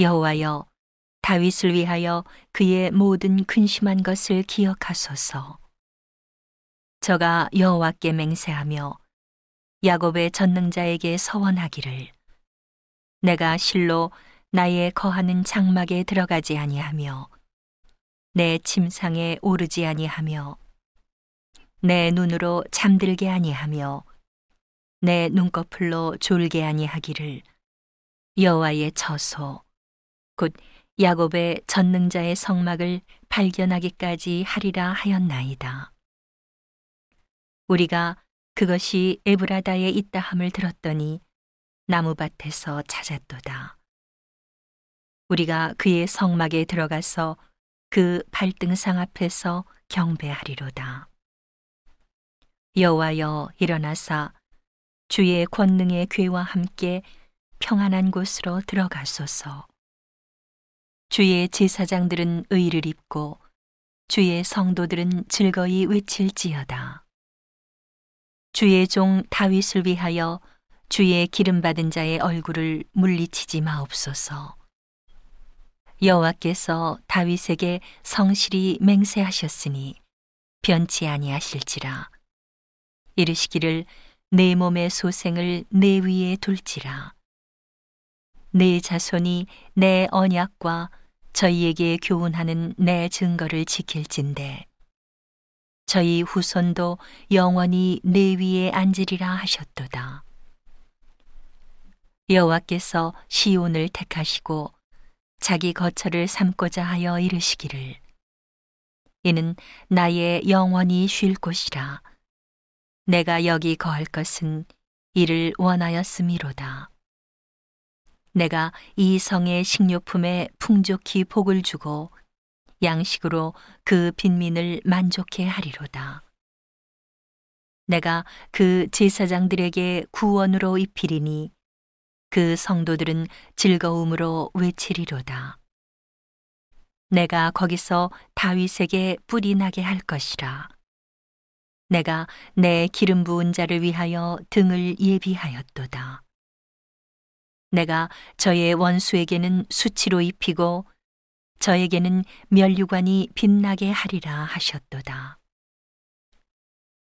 여호와여 다윗을 위하여 그의 모든 근심한 것을 기억하소서. 저가 여호와께 맹세하며 야곱의 전능자에게 서원하기를 내가 실로 나의 거하는 장막에 들어가지 아니하며 내 침상에 오르지 아니하며 내 눈으로 잠들게 아니하며 내 눈꺼풀로 졸게 아니하기를 여호와의 처소 곧 야곱의 전능자의 성막을 발견하기까지 하리라 하였나이다. 우리가 그것이 에브라다에 있다함을 들었더니 나무밭에서 찾았도다. 우리가 그의 성막에 들어가서 그 발등상 앞에서 경배하리로다. 여호와여 일어나사 주의 권능의 괴와 함께 평안한 곳으로 들어가소서. 주의 제사장들은 의를 입고 주의 성도들은 즐거이 외칠지어다. 주의 종 다윗을 위하여 주의 기름 받은 자의 얼굴을 물리치지 마옵소서. 여호와께서 다윗에게 성실히 맹세하셨으니 변치 아니하실지라. 이르시기를 내 몸의 소생을 내 위에 둘지라. 내 자손이 내 언약과 저희에게 교훈하는 내 증거를 지킬진대. 저희 후손도 영원히 내 위에 앉으리라 하셨도다. 여호와께서 시온을 택하시고 자기 거처를 삼고자 하여 이르시기를 이는 나의 영원히 쉴 곳이라 내가 여기 거할 것은 이를 원하였음이로다 내가 이 성의 식료품에 풍족히 복을 주고 양식으로 그 빈민을 만족해 하리로다 내가 그 제사장들에게 구원으로 입히리니 그 성도들은 즐거움으로 외치리로다. 내가 거기서 다윗에게 뿌리 나게 할 것이라. 내가 내 기름 부은 자를 위하여 등을 예비하였도다. 내가 저의 원수에게는 수치로 입히고 저에게는 멸류관이 빛나게 하리라 하셨도다.